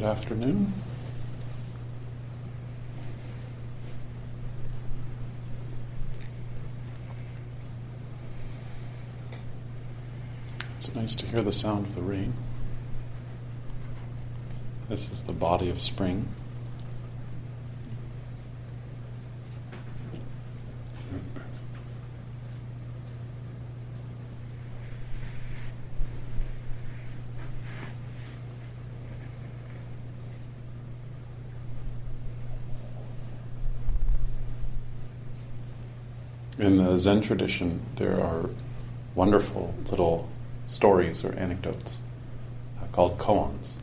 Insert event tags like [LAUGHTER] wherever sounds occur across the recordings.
Good afternoon. It's nice to hear the sound of the rain. This is the body of spring. In the Zen tradition, there are wonderful little stories or anecdotes uh, called koans.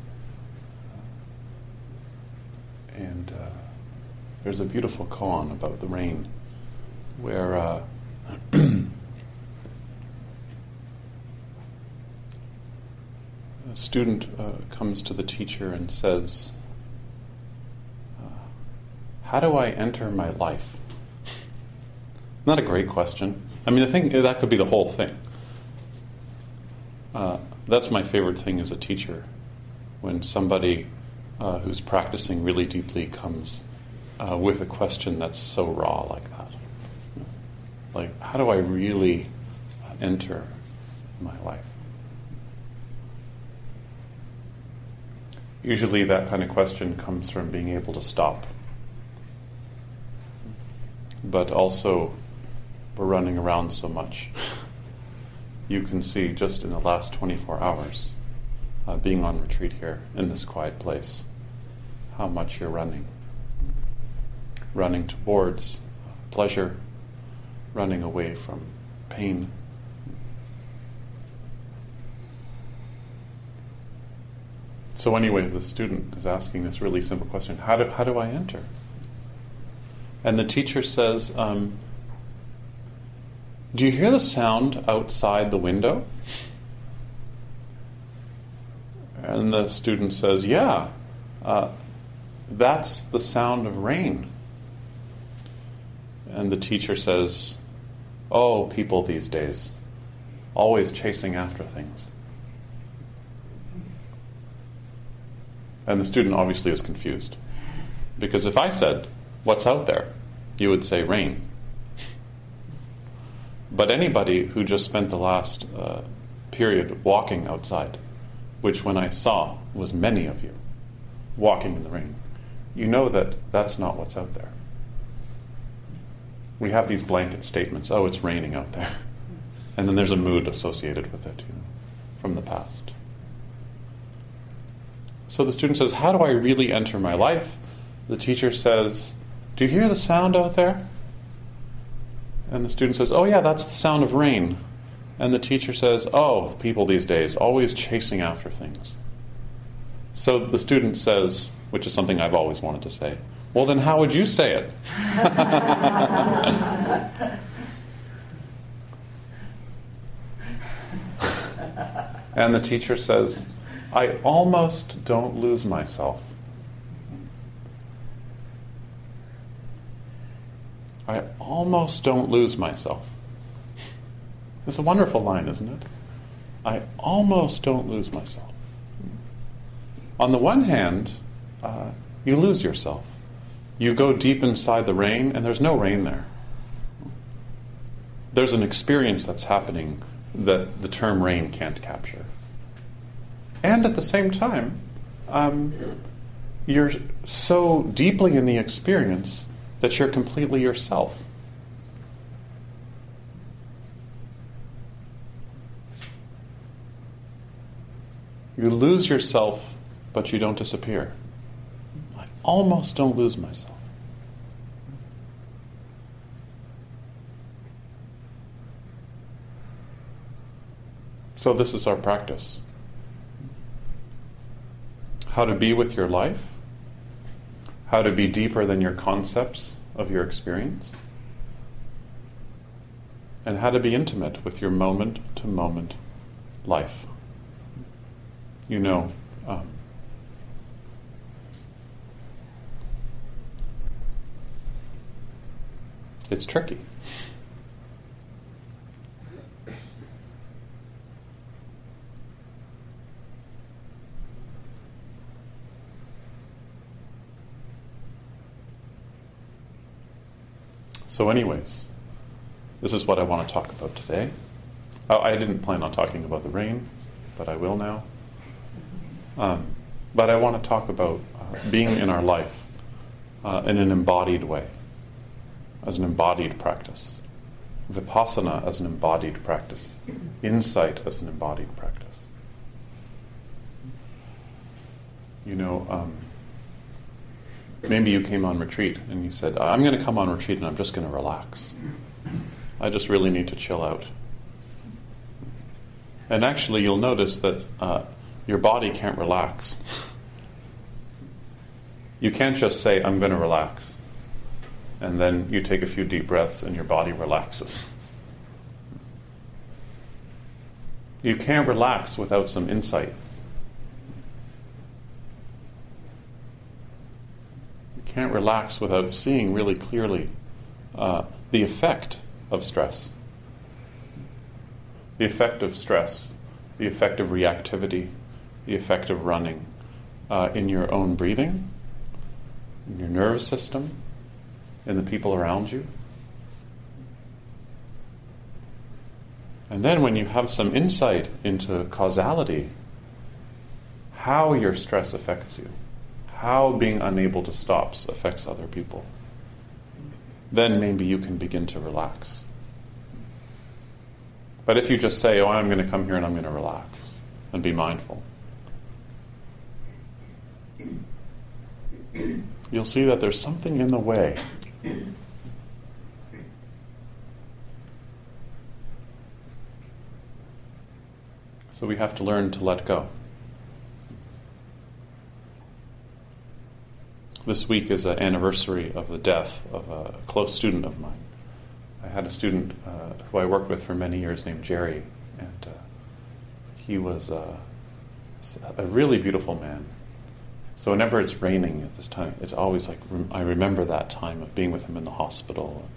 And uh, there's a beautiful koan about the rain where uh, [CLEARS THROAT] a student uh, comes to the teacher and says, uh, How do I enter my life? Not a great question. I mean, the thing that could be the whole thing. Uh, that's my favorite thing as a teacher, when somebody uh, who's practicing really deeply comes uh, with a question that's so raw like that. Like, how do I really enter my life? Usually, that kind of question comes from being able to stop, but also we're running around so much. you can see just in the last 24 hours, uh, being on retreat here in this quiet place, how much you're running. Running towards pleasure, running away from pain. So, anyway, the student is asking this really simple question How do, how do I enter? And the teacher says, um, do you hear the sound outside the window? And the student says, Yeah, uh, that's the sound of rain. And the teacher says, Oh, people these days, always chasing after things. And the student obviously is confused. Because if I said, What's out there? you would say rain. But anybody who just spent the last uh, period walking outside, which when I saw was many of you walking in the rain, you know that that's not what's out there. We have these blanket statements oh, it's raining out there. And then there's a mood associated with it you know, from the past. So the student says, How do I really enter my life? The teacher says, Do you hear the sound out there? And the student says, Oh, yeah, that's the sound of rain. And the teacher says, Oh, people these days, always chasing after things. So the student says, which is something I've always wanted to say, Well, then how would you say it? [LAUGHS] and the teacher says, I almost don't lose myself. I almost don't lose myself. It's a wonderful line, isn't it? I almost don't lose myself. On the one hand, uh, you lose yourself. You go deep inside the rain, and there's no rain there. there's an experience that's happening that the term rain can't capture. And at the same time, um, you're so deeply in the experience that you're completely yourself. You lose yourself, but you don't disappear. I almost don't lose myself. So, this is our practice. How to be with your life, how to be deeper than your concepts of your experience, and how to be intimate with your moment to moment life. You know, um, it's tricky. So, anyways, this is what I want to talk about today. I didn't plan on talking about the rain, but I will now. Um, but I want to talk about uh, being in our life uh, in an embodied way, as an embodied practice. Vipassana as an embodied practice. Insight as an embodied practice. You know, um, maybe you came on retreat and you said, I'm going to come on retreat and I'm just going to relax. I just really need to chill out. And actually, you'll notice that uh, your body can't relax. You can't just say, I'm going to relax. And then you take a few deep breaths and your body relaxes. You can't relax without some insight. Can't relax without seeing really clearly uh, the effect of stress. The effect of stress, the effect of reactivity, the effect of running uh, in your own breathing, in your nervous system, in the people around you. And then when you have some insight into causality, how your stress affects you how being unable to stop affects other people. Then maybe you can begin to relax. But if you just say, Oh, I'm going to come here and I'm going to relax and be mindful, you'll see that there's something in the way. So we have to learn to let go. This week is an anniversary of the death of a close student of mine. I had a student uh, who I worked with for many years named Jerry, and uh, he was uh, a really beautiful man. So whenever it's raining at this time, it's always like I remember that time of being with him in the hospital.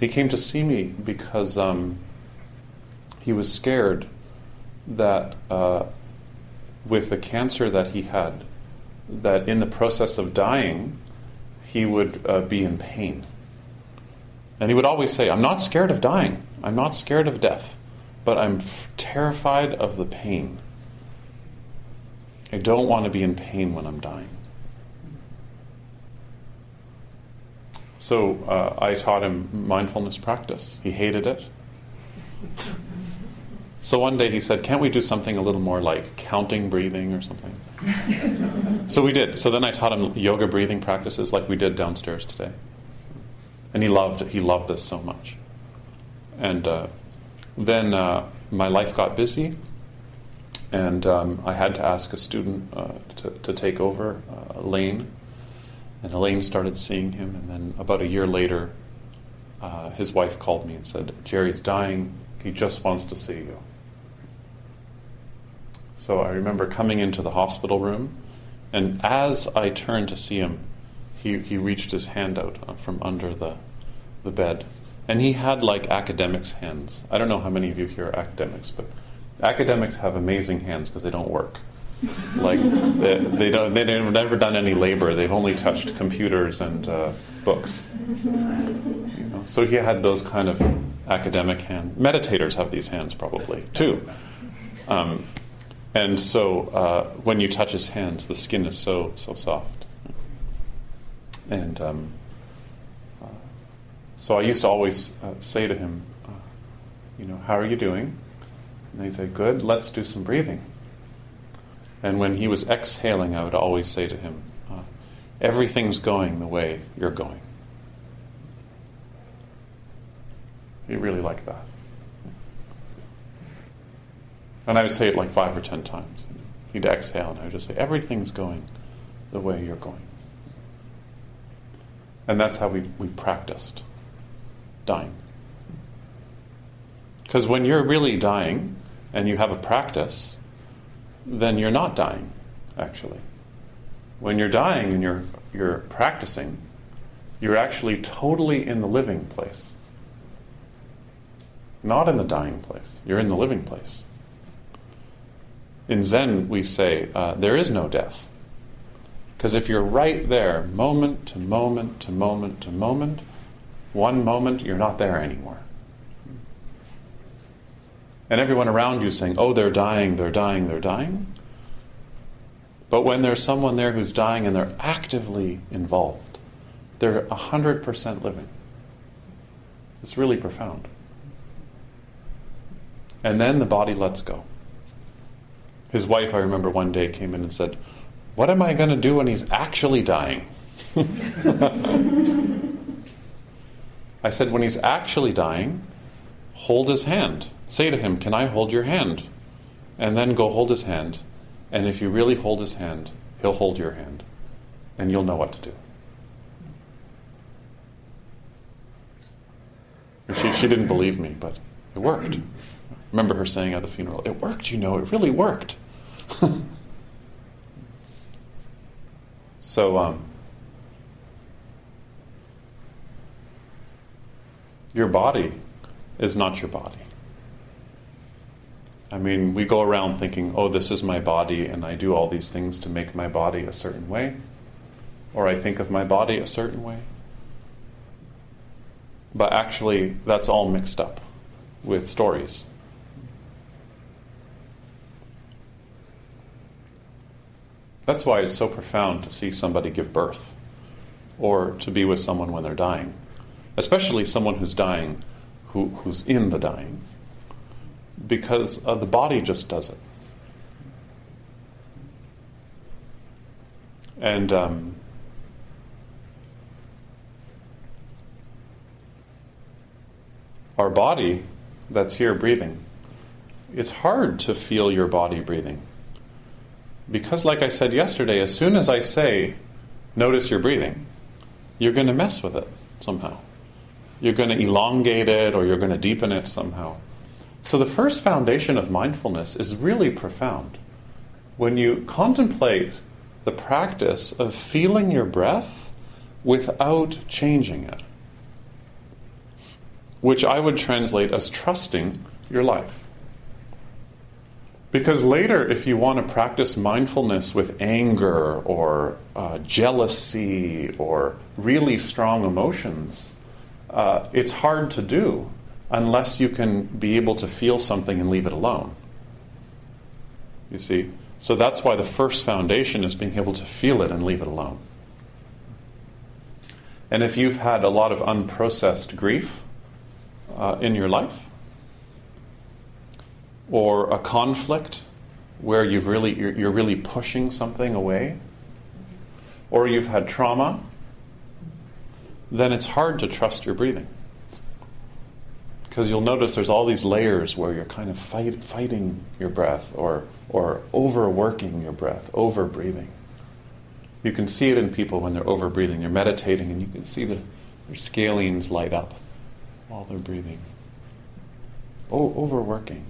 He came to see me because um, he was scared that uh, with the cancer that he had, that in the process of dying, he would uh, be in pain. And he would always say, I'm not scared of dying. I'm not scared of death, but I'm f- terrified of the pain. I don't want to be in pain when I'm dying. So uh, I taught him mindfulness practice. He hated it. So one day he said, Can't we do something a little more like counting breathing or something? [LAUGHS] so we did. So then I taught him yoga breathing practices like we did downstairs today. And he loved it. He loved this so much. And uh, then uh, my life got busy, and um, I had to ask a student uh, to, to, take over, uh, Elaine. And Elaine started seeing him, and then about a year later, uh, his wife called me and said, Jerry's dying. He just wants to see you. So I remember coming into the hospital room, and as I turned to see him, he, he reached his hand out uh, from under the, the bed. And he had like academics' hands. I don't know how many of you here are academics, but academics have amazing hands because they don't work. like [LAUGHS] they, they don't they've never done any labor. They've only touched computers and uh, books. You know? So he had those kind of academic hand. Meditators have these hands probably too. Um, and so uh, when you touch his hands, the skin is so so soft. And um, uh, so I used to always uh, say to him, uh, you know, how are you doing? And he'd say, good. Let's do some breathing. And when he was exhaling, I would always say to him, uh, everything's going the way you're going. He really liked that. And I would say it like five or ten times. He'd exhale, and I would just say, Everything's going the way you're going. And that's how we, we practiced dying. Because when you're really dying and you have a practice, then you're not dying, actually. When you're dying and you're, you're practicing, you're actually totally in the living place. Not in the dying place, you're in the living place. In Zen, we say uh, there is no death. Because if you're right there, moment to moment to moment to moment, one moment you're not there anymore. And everyone around you saying, oh, they're dying, they're dying, they're dying. But when there's someone there who's dying and they're actively involved, they're 100% living. It's really profound. And then the body lets go. His wife, I remember one day, came in and said, What am I going to do when he's actually dying? [LAUGHS] I said, When he's actually dying, hold his hand. Say to him, Can I hold your hand? And then go hold his hand. And if you really hold his hand, he'll hold your hand. And you'll know what to do. She, she didn't believe me, but it worked I remember her saying at the funeral, It worked, you know, it really worked. [LAUGHS] so, um, your body is not your body. I mean, we go around thinking, oh, this is my body, and I do all these things to make my body a certain way, or I think of my body a certain way. But actually, that's all mixed up with stories. That's why it's so profound to see somebody give birth or to be with someone when they're dying, especially someone who's dying who, who's in the dying, because uh, the body just does it. And um, our body that's here breathing, it's hard to feel your body breathing because, like I said yesterday, as soon as I say, notice your breathing, you're going to mess with it somehow. You're going to elongate it or you're going to deepen it somehow. So, the first foundation of mindfulness is really profound. When you contemplate the practice of feeling your breath without changing it, which I would translate as trusting your life. Because later, if you want to practice mindfulness with anger or uh, jealousy or really strong emotions, uh, it's hard to do unless you can be able to feel something and leave it alone. You see? So that's why the first foundation is being able to feel it and leave it alone. And if you've had a lot of unprocessed grief uh, in your life, or a conflict where you've really you're, you're really pushing something away or you've had trauma then it's hard to trust your breathing. Because you'll notice there's all these layers where you're kind of fight, fighting your breath or or overworking your breath over breathing you can see it in people when they're over breathing you're meditating and you can see the, their scalenes light up while they're breathing. Overworking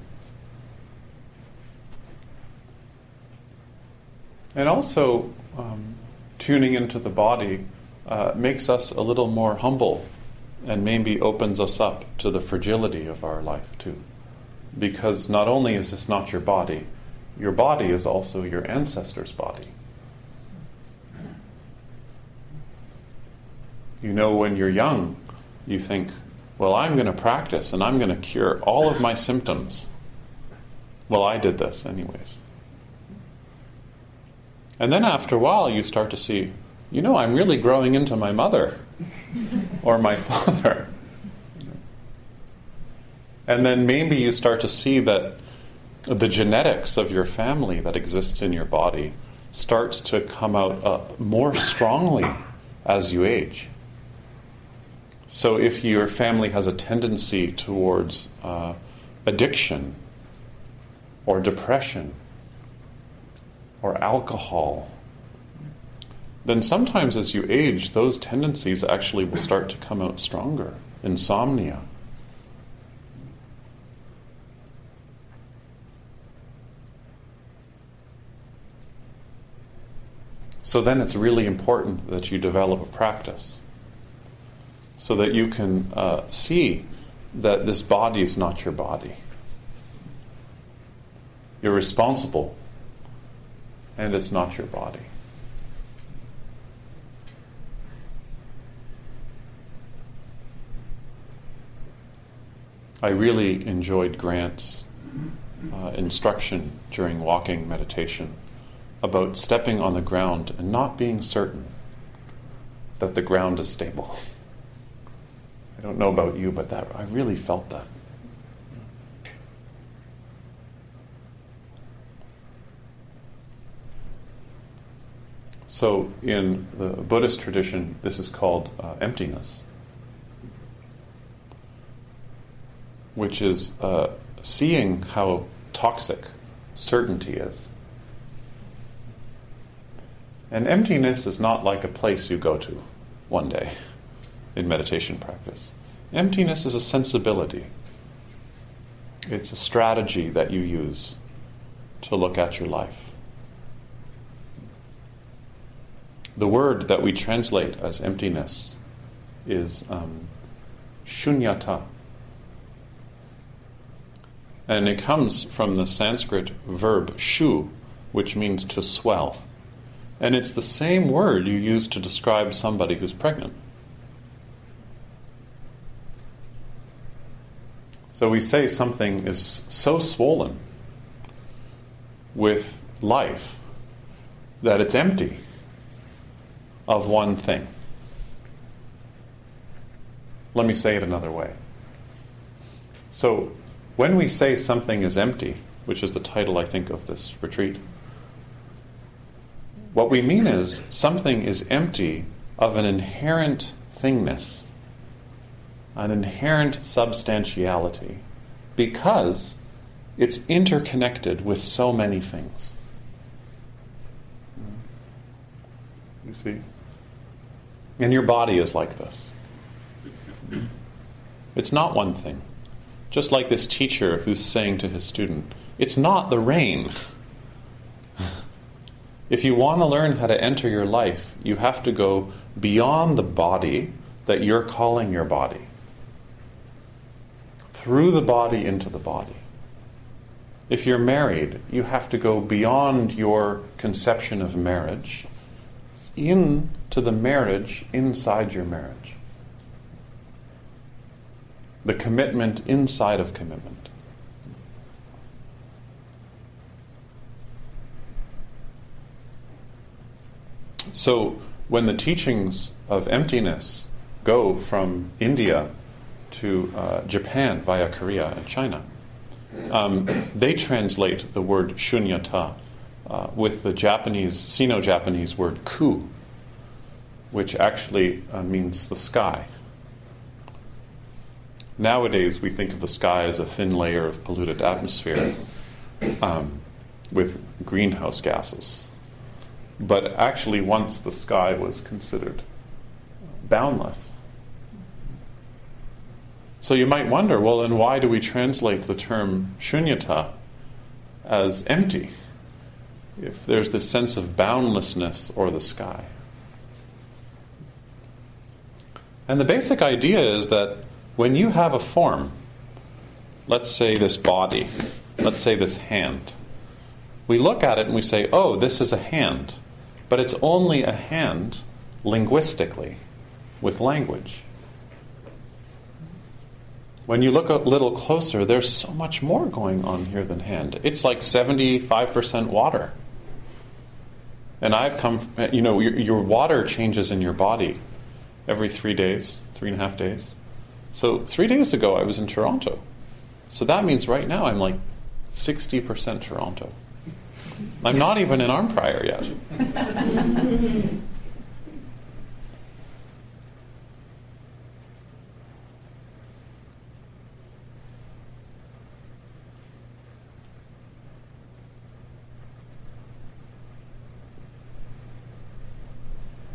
And also, um, tuning into the body uh, makes us a little more humble and maybe opens us up to the fragility of our life too. Because not only is this not your body, your body is also your ancestor's body. You know, when you're young, you think, well, I'm going to practice and I'm going to cure all of my symptoms. Well, I did this anyways. And then after a while, you start to see, you know, I'm really growing into my mother [LAUGHS] or my father. And then maybe you start to see that the genetics of your family that exists in your body starts to come out uh, more strongly as you age. So, if your family has a tendency towards uh, addiction or depression or alcohol, then sometimes as you age, those tendencies actually will start to come out stronger. Insomnia. So then it's really important that you develop a practice so that you can uh, see that this body is not your body. You're responsible, and it's not your body. I really enjoyed Grant's uh, instruction during walking meditation about stepping on the ground and not being certain that the ground is stable. I don't know about you, but that I really felt that. So, in the Buddhist tradition, this is called uh, emptiness, which is uh, seeing how toxic certainty is. And emptiness is not like a place you go to one day in meditation practice. Emptiness is a sensibility, it's a strategy that you use to look at your life. The word that we translate as emptiness is um, shunyata. And it comes from the Sanskrit verb shu, which means to swell. And it's the same word you use to describe somebody who's pregnant. So we say something is so swollen with life that it's empty of one thing. Let me say it another way. So, when we say something is empty, which is the title, I think, of this retreat, what we mean is something is empty of an inherent thingness, an inherent substantiality, because it's interconnected with so many things. You see? And your body is like this. It's not one thing. Just like this teacher who's saying to his student, it's not the rain. if you want to learn how to enter your life, you have to go beyond the body that you're calling your body, through the body into the body. If you're married, you have to go beyond your conception of marriage into the marriage inside your marriage. The commitment inside of commitment. So, when the teachings of emptiness go from India to uh, Japan via Korea and China, um, they translate the word shunyata uh, with the Japanese, Sino Japanese word ku, which actually uh, means the sky. Nowadays, we think of the sky as a thin layer of polluted atmosphere um, with greenhouse gases. But actually, once the sky was considered boundless. So you might wonder well, then why do we translate the term shunyata as empty? if there's this sense of boundlessness or the sky. And the basic idea is that when you have a form, let's say this body, let's say this hand, we look at it and we say, oh, this is a hand, but it's only a hand linguistically with language. when you look a little closer, there's so much more going on here than hand. It's like 75% water. And I've come, you know, your, your, water changes in your body every three days, three and a half days. So three days ago, I was in Toronto. So that means right now I'm like 60% Toronto. I'm not even in Arnprior yet.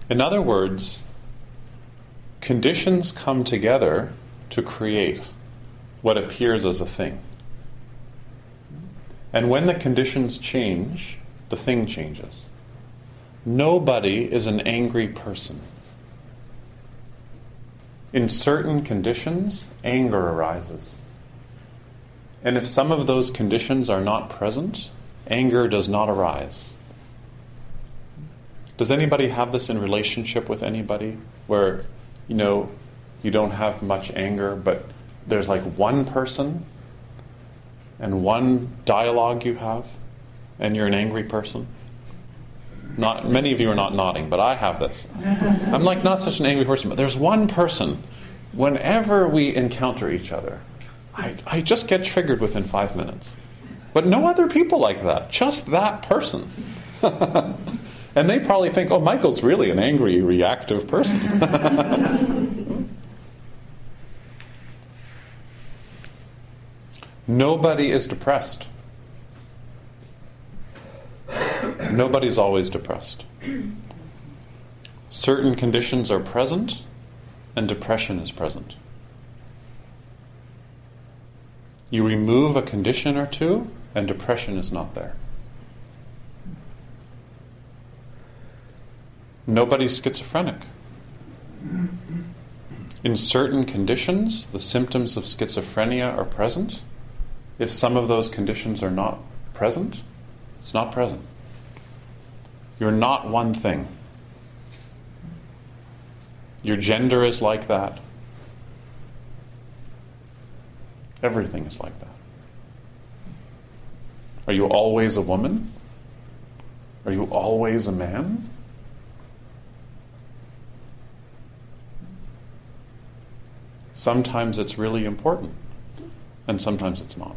In other words, conditions come together to create what appears as a thing. And when the conditions change, the thing changes. Nobody is an angry person. In certain conditions, anger arises. And if some of those conditions are not present, anger does not arise. Does anybody have this in relationship with anybody where, you know, you don't have much anger, but there's like one person and one dialogue you have, and you're an angry person? Not many of you are not nodding, but I have this. [LAUGHS] I'm like not such an angry person, but there's one person. Whenever we encounter each other, I, I just get triggered within five minutes. But no other people like that. Just that person. [LAUGHS] And they probably think, oh, Michael's really an angry, reactive person. [LAUGHS] Nobody is depressed. Nobody's always depressed. Certain conditions are present, and depression is present. You remove a condition or two, and depression is not there. Nobody's schizophrenic. In certain conditions, the symptoms of schizophrenia are present. If some of those conditions are not present, it's not present. You're not one thing. Your gender is like that. Everything is like that. Are you always a woman? Are you always a man? Sometimes it's really important, and sometimes it's not.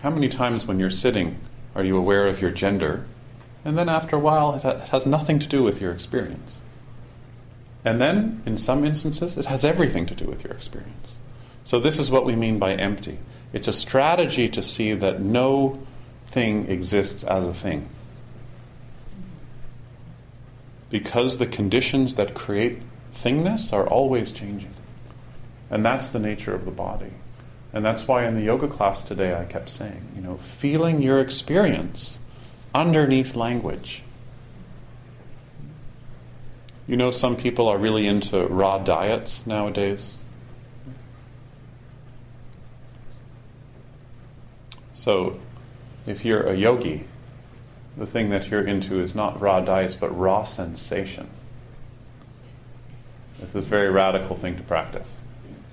How many times when you're sitting are you aware of your gender, and then after a while it, ha- it has nothing to do with your experience? And then, in some instances, it has everything to do with your experience. So, this is what we mean by empty. It's a strategy to see that no thing exists as a thing because the conditions that create thingness are always changing. And that's the nature of the body. And that's why in the yoga class today I kept saying, you know, feeling your experience underneath language. You know, some people are really into raw diets nowadays. So, if you're a yogi, the thing that you're into is not raw dice, but raw sensation. It's this very radical thing to practice.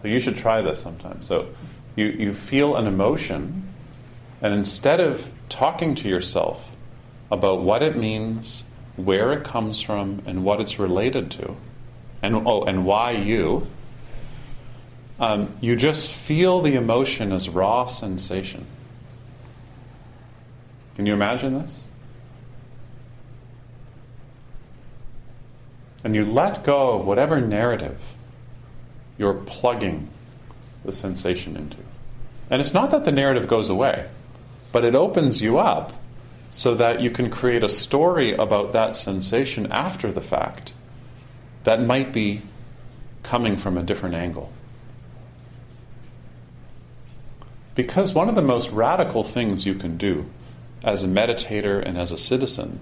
So you should try this sometime. So you, you feel an emotion, and instead of talking to yourself about what it means, where it comes from, and what it's related to, and oh, and why you, um, you just feel the emotion as raw sensation. Can you imagine this? And you let go of whatever narrative you're plugging the sensation into. And it's not that the narrative goes away, but it opens you up so that you can create a story about that sensation after the fact that might be coming from a different angle. Because one of the most radical things you can do as a meditator and as a citizen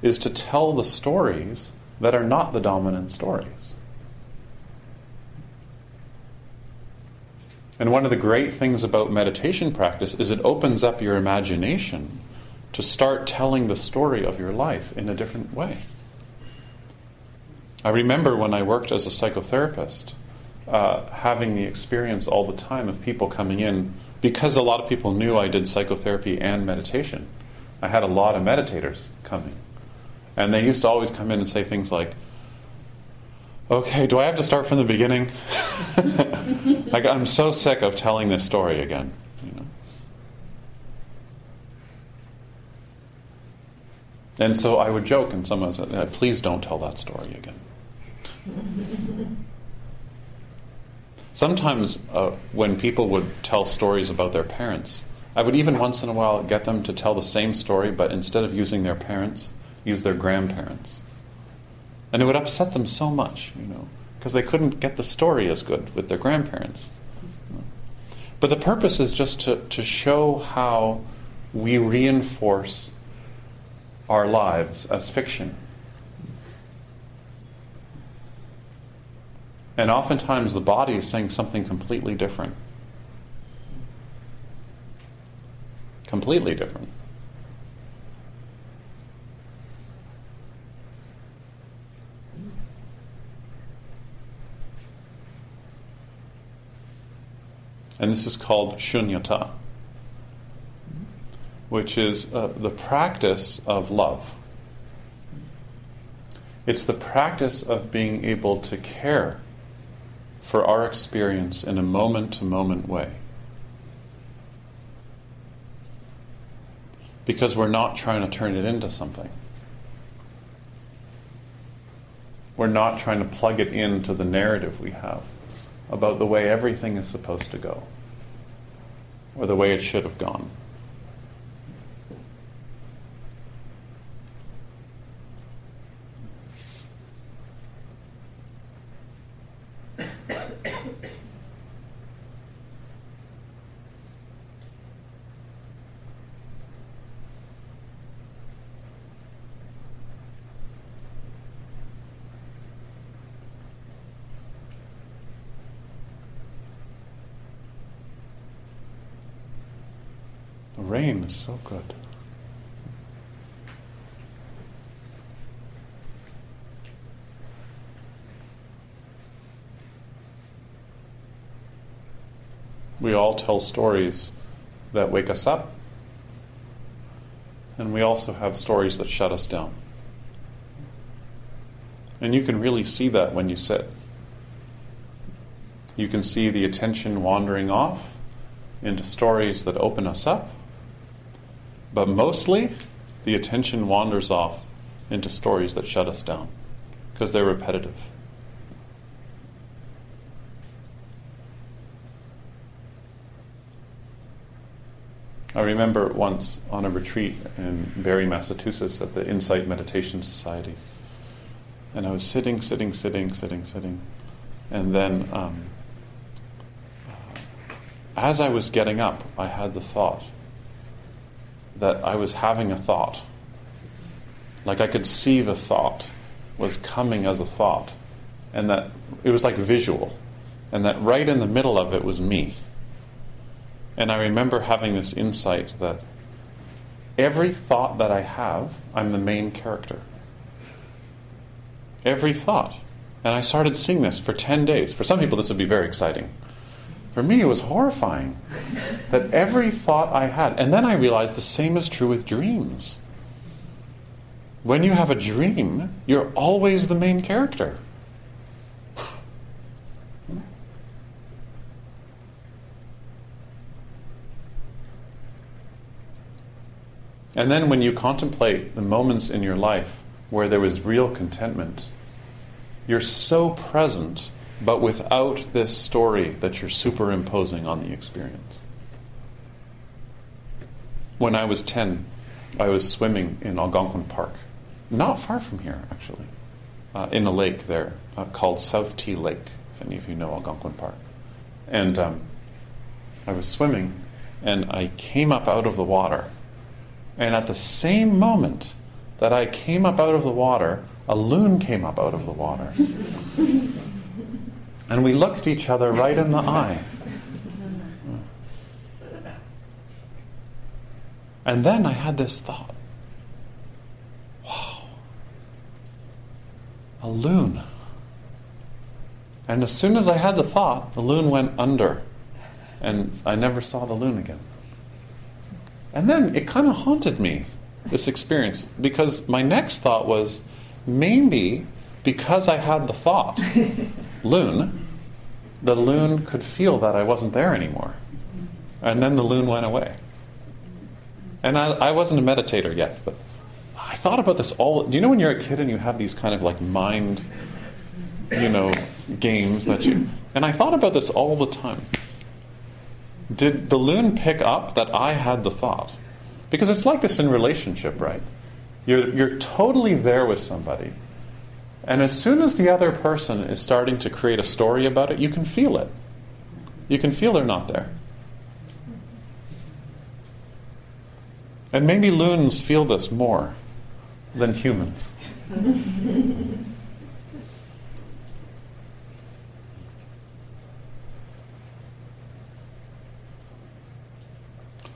is to tell the stories that are not the dominant stories. And one of the great things about meditation practice is it opens up your imagination to start telling the story of your life in a different way. I remember when I worked as a psychotherapist, uh, having the experience all the time of people coming in because a lot of people knew I did psychotherapy and meditation. I had a lot of meditators coming. And they used to always come in and say things like, Okay, do I have to start from the beginning? [LAUGHS] like, I'm so sick of telling this story again. You know? And so I would joke, and someone said, Please don't tell that story again. [LAUGHS] Sometimes, uh, when people would tell stories about their parents, I would even once in a while get them to tell the same story, but instead of using their parents, use their grandparents. And it would upset them so much, you know, because they couldn't get the story as good with their grandparents. But the purpose is just to, to show how we reinforce our lives as fiction. And oftentimes the body is saying something completely different. Completely different. And this is called shunyata, which is uh, the practice of love. It's the practice of being able to care for our experience in a moment to moment way. Because we're not trying to turn it into something. We're not trying to plug it into the narrative we have about the way everything is supposed to go or the way it should have gone. The rain is so good. We all tell stories that wake us up, and we also have stories that shut us down. And you can really see that when you sit. You can see the attention wandering off into stories that open us up but mostly, the attention wanders off into stories that shut us down because they're repetitive. I remember once on a retreat in Barre, Massachusetts at the Insight Meditation Society. And I was sitting, sitting, sitting, sitting, sitting. And then, um, as I was getting up, I had the thought that I was having a thought. Like I could see the thought was coming as a thought. And that it was like visual. And that right in the middle of it was me. And I remember having this insight that every thought that I have, I'm the main character. Every thought. And I started seeing this for 10 days. For some people, this would be very exciting. For me, it was horrifying that every thought I had, and then I realized the same is true with dreams. When you have a dream, you're always the main character. And then when you contemplate the moments in your life where there was real contentment, you're so present but without this story that you're superimposing on the experience. When I was 10, I was swimming in Algonquin Park, not far from here, actually, uh, in a lake there uh, called South Tea Lake, if any of you know Algonquin Park. And um, I was swimming, and I came up out of the water. And at the same moment that I came up out of the water, a loon came up out of the water. [LAUGHS] And we looked each other right in the eye. And then I had this thought wow, a loon. And as soon as I had the thought, the loon went under, and I never saw the loon again. And then it kind of haunted me, this experience, because my next thought was maybe because I had the thought, [LAUGHS] loon, the loon could feel that I wasn't there anymore. And then the loon went away. And I, I wasn't a meditator yet, but I thought about this all. Do you know when you're a kid and you have these kind of like mind, you know, games that you. And I thought about this all the time. Did the loon pick up that I had the thought? Because it's like this in relationship, right? You're, you're totally there with somebody. And as soon as the other person is starting to create a story about it, you can feel it. You can feel they're not there. And maybe loons feel this more than humans.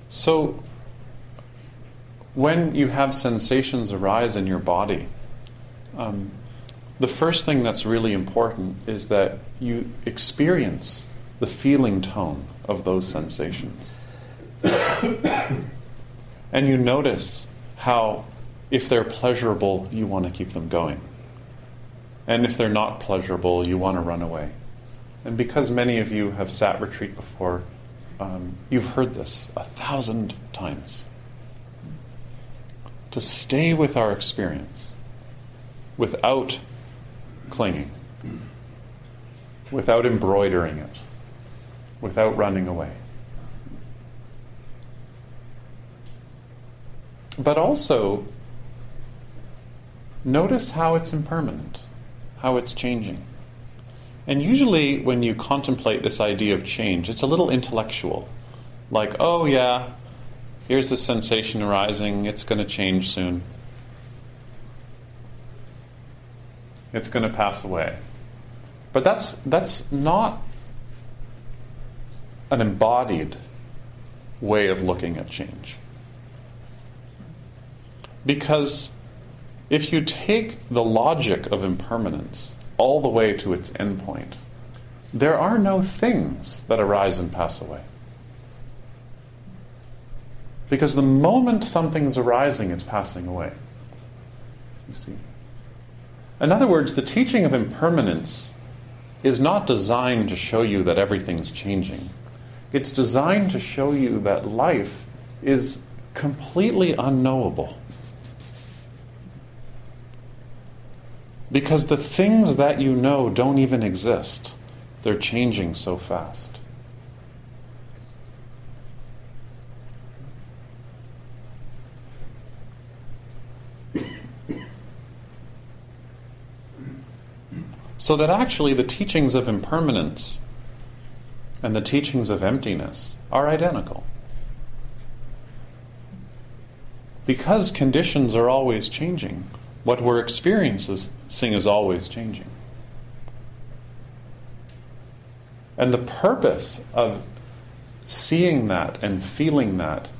so, when you have sensations arise in your body, um, the first thing that's really important is that you experience the feeling tone of those sensations. [COUGHS] and you notice how, if they're pleasurable, you want to keep them going. And if they're not pleasurable, you want to run away. And because many of you have sat retreat before, um, you've heard this a thousand times. To stay with our experience without clinging, without embroidering it, without running away. But also, notice how it's impermanent, how it's changing. And usually, when you contemplate this idea of change, it's a little intellectual. Like, oh, yeah, here's the sensation arising, it's going to change soon. It's going to pass away. But that's, that's not an embodied way of looking at change. Because if you take the logic of impermanence all the way to its endpoint, there are no things that arise and pass away. Because the moment something's arising, it's passing away. You see? In other words, the teaching of impermanence is not designed to show you that everything's changing. It's designed to show you that life is completely unknowable. Because the things that you know don't even exist, they're changing so fast. So that actually the teachings of impermanence and the teachings of emptiness are identical. Because conditions are always changing, what we're experiencing is always changing. And the purpose of seeing that and feeling that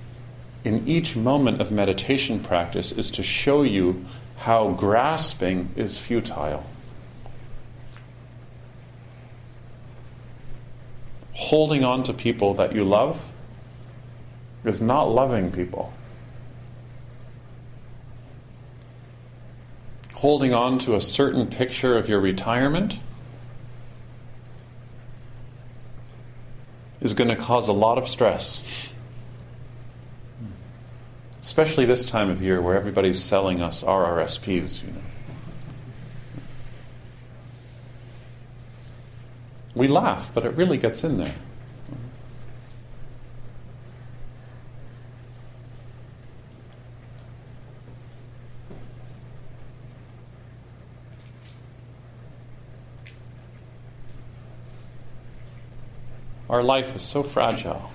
in each moment of meditation practice is to show you how grasping is futile. Holding on to people that you love is not loving people. Holding on to a certain picture of your retirement is going to cause a lot of stress. Especially this time of year where everybody's selling us RRSPs, you know. We laugh, but it really gets in there. Our life is so fragile,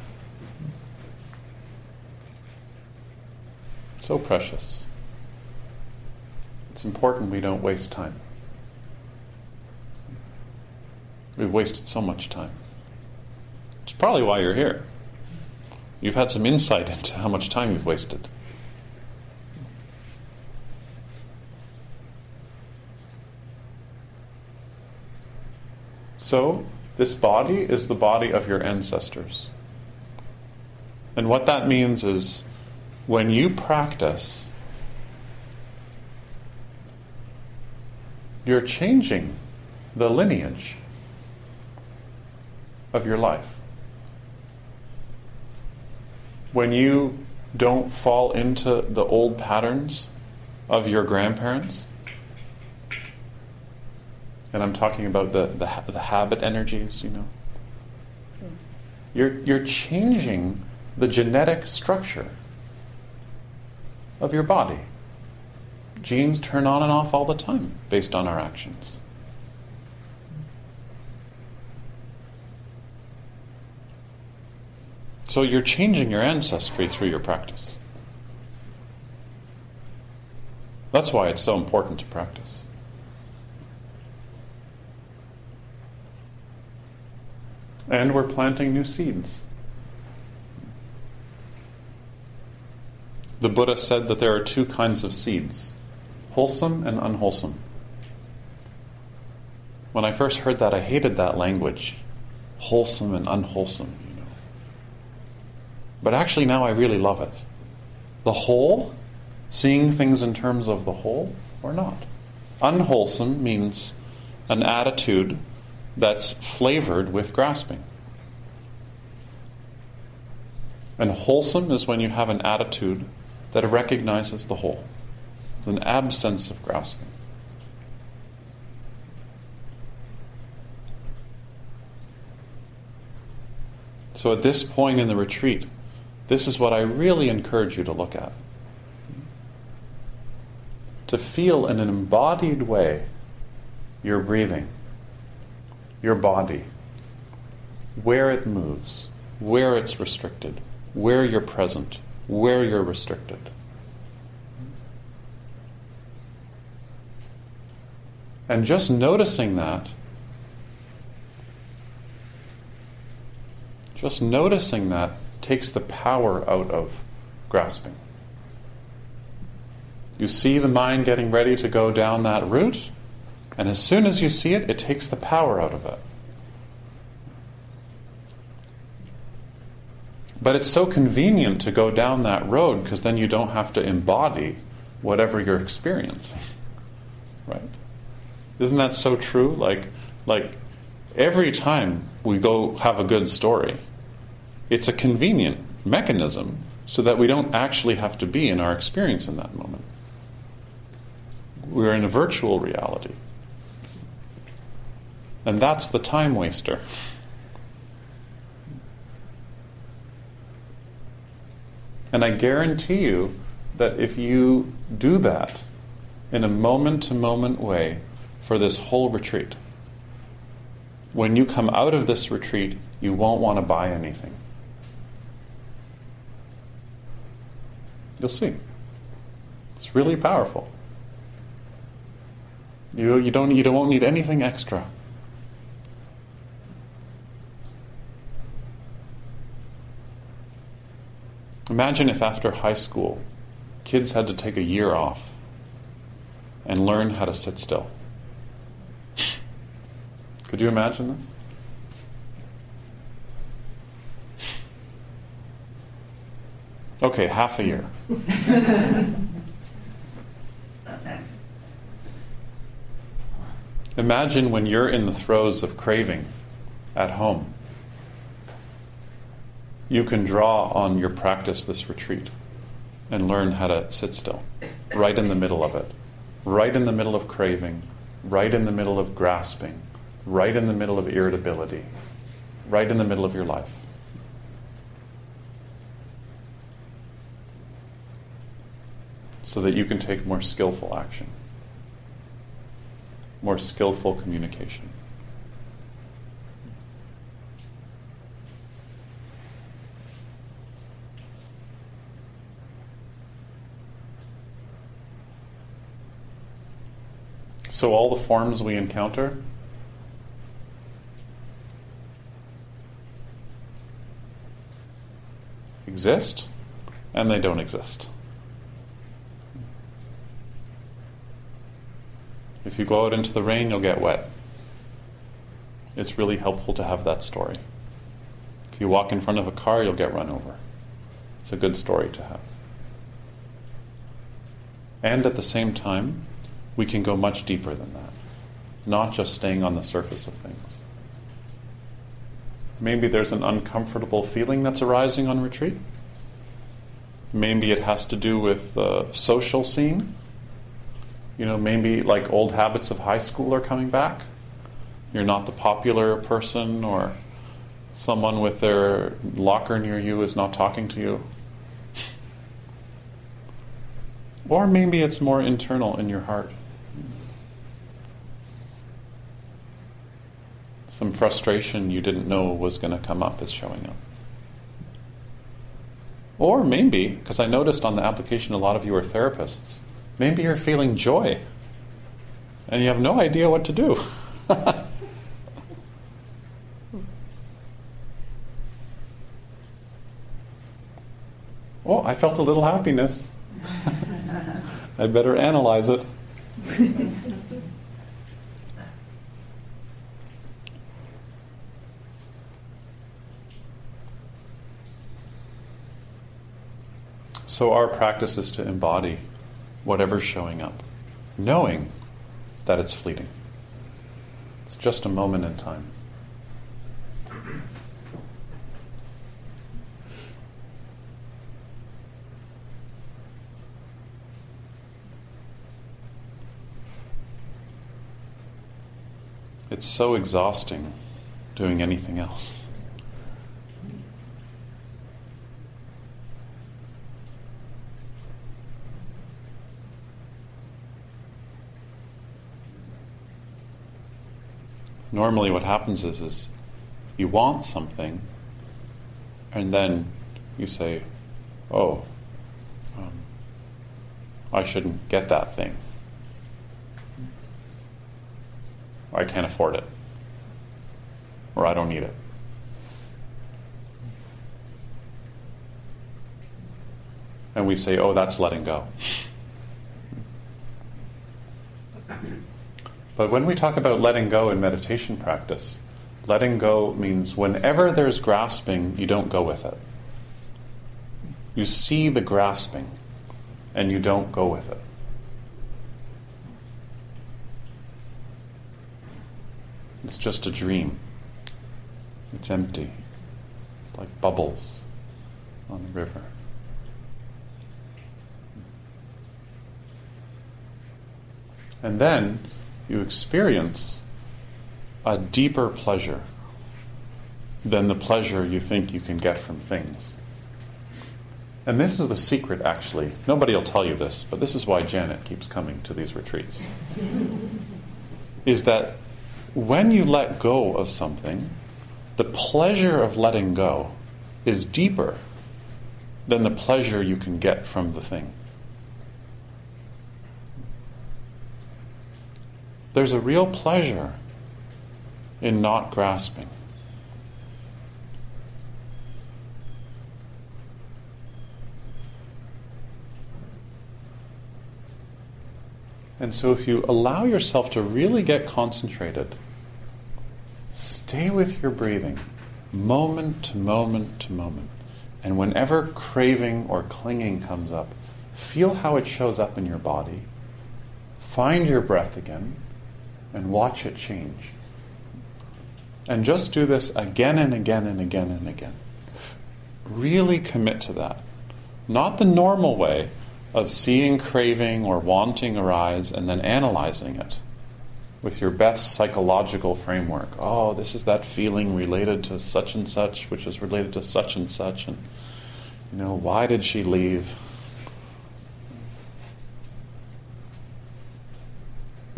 so precious. It's important we don't waste time. We've wasted so much time. It's probably why you're here. You've had some insight into how much time you've wasted. So, this body is the body of your ancestors. And what that means is when you practice, you're changing the lineage of your life. When you don't fall into the old patterns of your grandparents, and I'm talking about the, the, the habit energies, you know, you're, you're changing the genetic structure of your body. Genes turn on and off all the time based on our actions. So you're changing your ancestry through your practice. That's why it's so important to practice. And we're planting new seeds. The Buddha said that there are two kinds of seeds wholesome and unwholesome. When I first heard that, I hated that language wholesome and unwholesome. But actually, now I really love it. The whole, seeing things in terms of the whole, or not. Unwholesome means an attitude that's flavored with grasping. And wholesome is when you have an attitude that recognizes the whole, an absence of grasping. So at this point in the retreat, this is what I really encourage you to look at. To feel in an embodied way your breathing, your body, where it moves, where it's restricted, where you're present where you're restricted. And just noticing that, just noticing that takes the power out of grasping. You see the mind getting ready to go down that route, and as soon as you see it, it takes the power out of it. But it's so convenient to go down that road because then you don't have to embody whatever you're experiencing. [LAUGHS] Right? Isn't that so true? Like like every time we go have a good story, it's a convenient mechanism so that we don't actually have to be in our experience in that moment. We're in a virtual reality. And that's the time waster. And I guarantee you that if you do that in a moment to moment way for this whole retreat, when you come out of this retreat, you won't want to buy anything. You'll see. It's really powerful. You, you, don't, you don't need anything extra. Imagine if after high school, kids had to take a year off and learn how to sit still. Could you imagine this? Okay, half a year. [LAUGHS] Imagine when you're in the throes of craving at home you can draw on your practice this retreat and learn how to sit still, right in the middle of it, right in the middle of craving, right in the middle of grasping, right in the middle of irritability, right in the middle of your life. So that you can take more skillful action, more skillful communication. So, all the forms we encounter exist and they don't exist. If you go out into the rain, you'll get wet. it's really helpful to have that story. If you walk in front of a car, you'll get run over. It's a good story to have. And at the same time, we can go much deeper than that, not just staying on the surface of things. Maybe there's an uncomfortable feeling that's arising on retreat. Maybe it has to do with the social scene. You know, maybe like old habits of high school are coming back. You're not the popular person, or someone with their locker near you is not talking to you. Or maybe it's more internal in your heart. Some frustration you didn't know was going to come up is showing up. Or maybe, because I noticed on the application a lot of you are therapists, maybe you're feeling joy and you have no idea what to do. [LAUGHS] oh, I felt a little happiness. [LAUGHS] I better analyze it. So, our practice is to embody whatever's showing up, knowing that it's fleeting. It's just a moment in time. It's so exhausting doing anything else. Normally what happens is, is you want something and then you say, oh, um, I shouldn't get that thing. I can't afford it. Or I don't need it. And we say, oh, that's letting go. [LAUGHS] But when we talk about letting go in meditation practice, letting go means whenever there's grasping, you don't go with it. You see the grasping and you don't go with it. It's just a dream. It's empty, like bubbles on the river. And then you experience a deeper pleasure than the pleasure you think you can get from things. And this is the secret, actually. Nobody will tell you this, but this is why Janet keeps coming to these retreats. is that when you let go of something, the pleasure of letting go is deeper than the pleasure you can get from the thing. There's a real pleasure in not grasping. And so, if you allow yourself to really get concentrated, stay with your breathing, moment to moment to moment. And whenever craving or clinging comes up, feel how it shows up in your body. Find your breath again and watch it change. And just do this again and again and again and again. Really commit to that. Not the normal way of seeing craving or wanting arise and then analyzing it with your best psychological framework. Oh, this is that feeling related to such and such, which is related to such and such. And, you know, why did she leave?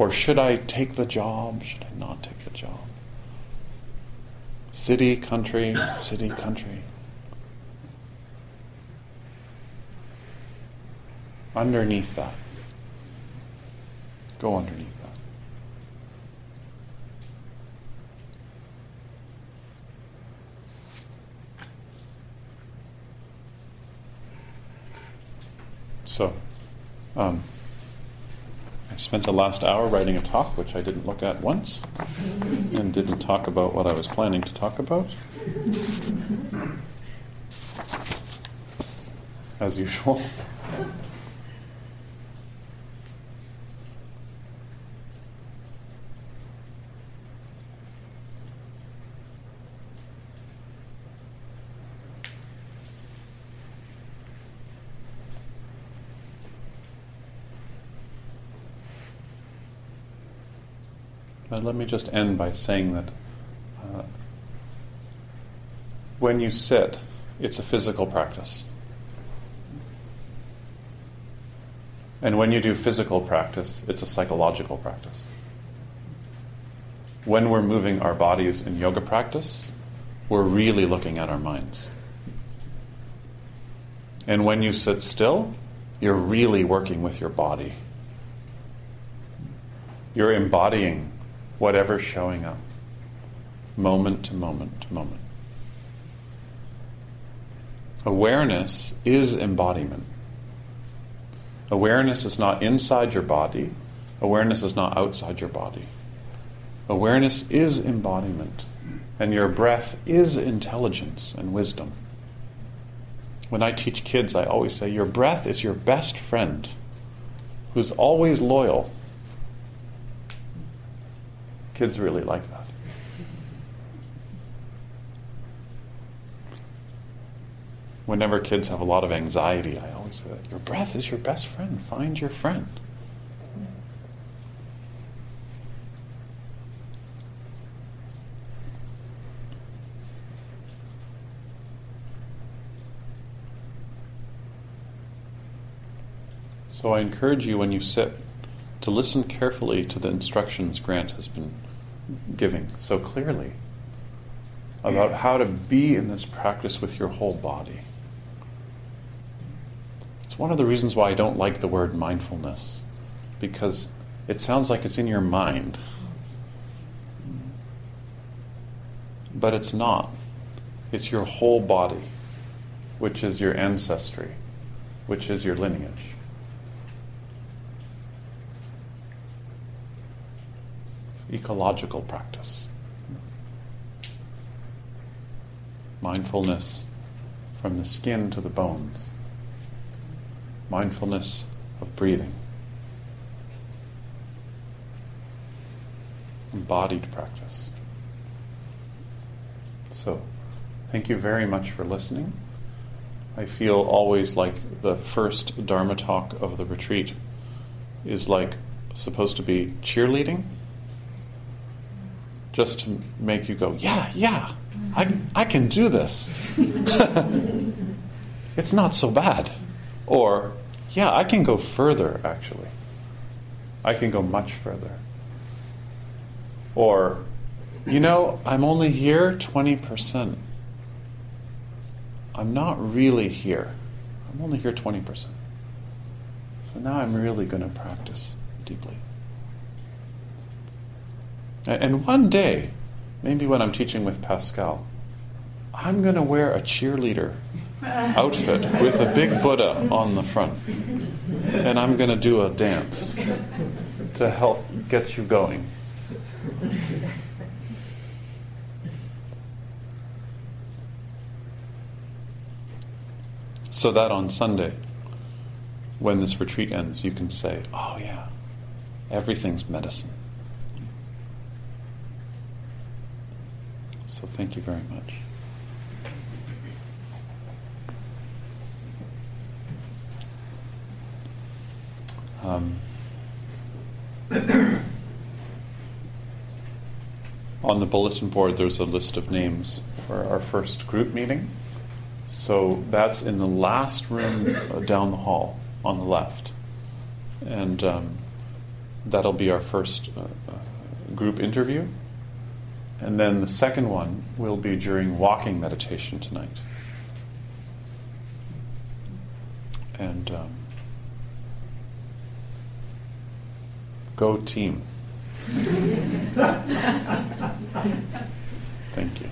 Or should I take the job? Should I not take the job? City, country, city, country. Underneath that. Go underneath that. So, um, spent the last hour writing a talk, which I didn't look at once, and didn't talk about what I was planning to talk about. As usual. But let me just end by saying that uh, when you sit, it's a physical practice. And when you do physical practice, it's a psychological practice. When we're moving our bodies in yoga practice, we're really looking at our minds. And when you sit still, you're really working with your body. You're embodying whatever's showing up, moment to moment to moment. Awareness is embodiment. Awareness is not inside your body, awareness is not outside your body. Awareness is embodiment, and your breath is intelligence and wisdom. When I teach kids, I always say, Your breath is your best friend who's always loyal Kids really like that. Whenever kids have a lot of anxiety, I always say that your breath is your best friend. Find your friend. So I encourage you when you sit to listen carefully to the instructions Grant has been giving so clearly about how to be in this practice with your whole body. It's one of the reasons why I don't like the word mindfulness, because it sounds like it's in your mind. But it's not. It's your whole body, which is your ancestry, which is your lineage. Ecological practice. Mindfulness from the skin to the bones. Mindfulness of breathing. Embodied practice. So, thank you very much for listening. I feel always like the first Dharma talk of the retreat is like supposed to be cheerleading just to make you go, yeah, yeah, I, I can do this. [LAUGHS] it's not so bad. Or, yeah, I can go further, actually. I can go much further. Or, you know, I'm only here 20%. I'm not really here. I'm only here 20%. So now I'm really going to practice deeply. And one day, maybe when I'm teaching with Pascal, I'm going to wear a cheerleader [LAUGHS] outfit with a big Buddha on the front. And I'm going to do a dance to help get you going. So that on Sunday, when this retreat ends, you can say, Oh, yeah, everything's medicine. So thank you very much. Um, [COUGHS] on the bulletin board, there's a list of names for our first group meeting. So that's in the last room uh, down the hall on the left. And um, that'll be our first uh, uh, group interview. And then the second one will be during walking meditation tonight. And um, go team. [LAUGHS] Thank you.